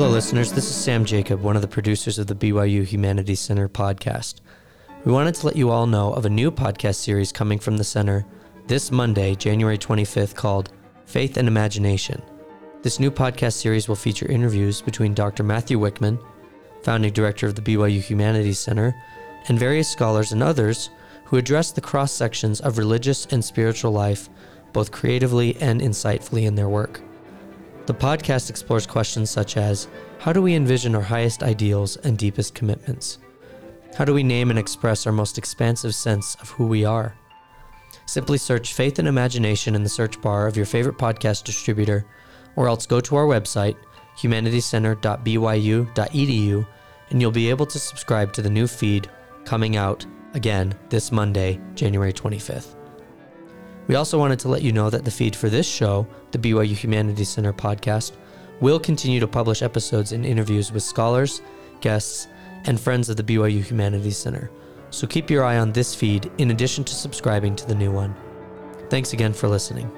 listeners. This is Sam Jacob, one of the producers of the BYU Humanities Center podcast. We wanted to let you all know of a new podcast series coming from the center this Monday, January 25th, called Faith and Imagination. This new podcast series will feature interviews between Dr. Matthew Wickman, founding director of the BYU Humanities Center, and various scholars and others who address the cross sections of religious and spiritual life, both creatively and insightfully in their work. The podcast explores questions such as How do we envision our highest ideals and deepest commitments? How do we name and express our most expansive sense of who we are? Simply search Faith and Imagination in the search bar of your favorite podcast distributor, or else go to our website, humanitiescenter.byu.edu, and you'll be able to subscribe to the new feed coming out again this Monday, January 25th. We also wanted to let you know that the feed for this show, the BYU Humanities Center podcast, will continue to publish episodes and interviews with scholars, guests, and friends of the BYU Humanities Center. So keep your eye on this feed in addition to subscribing to the new one. Thanks again for listening.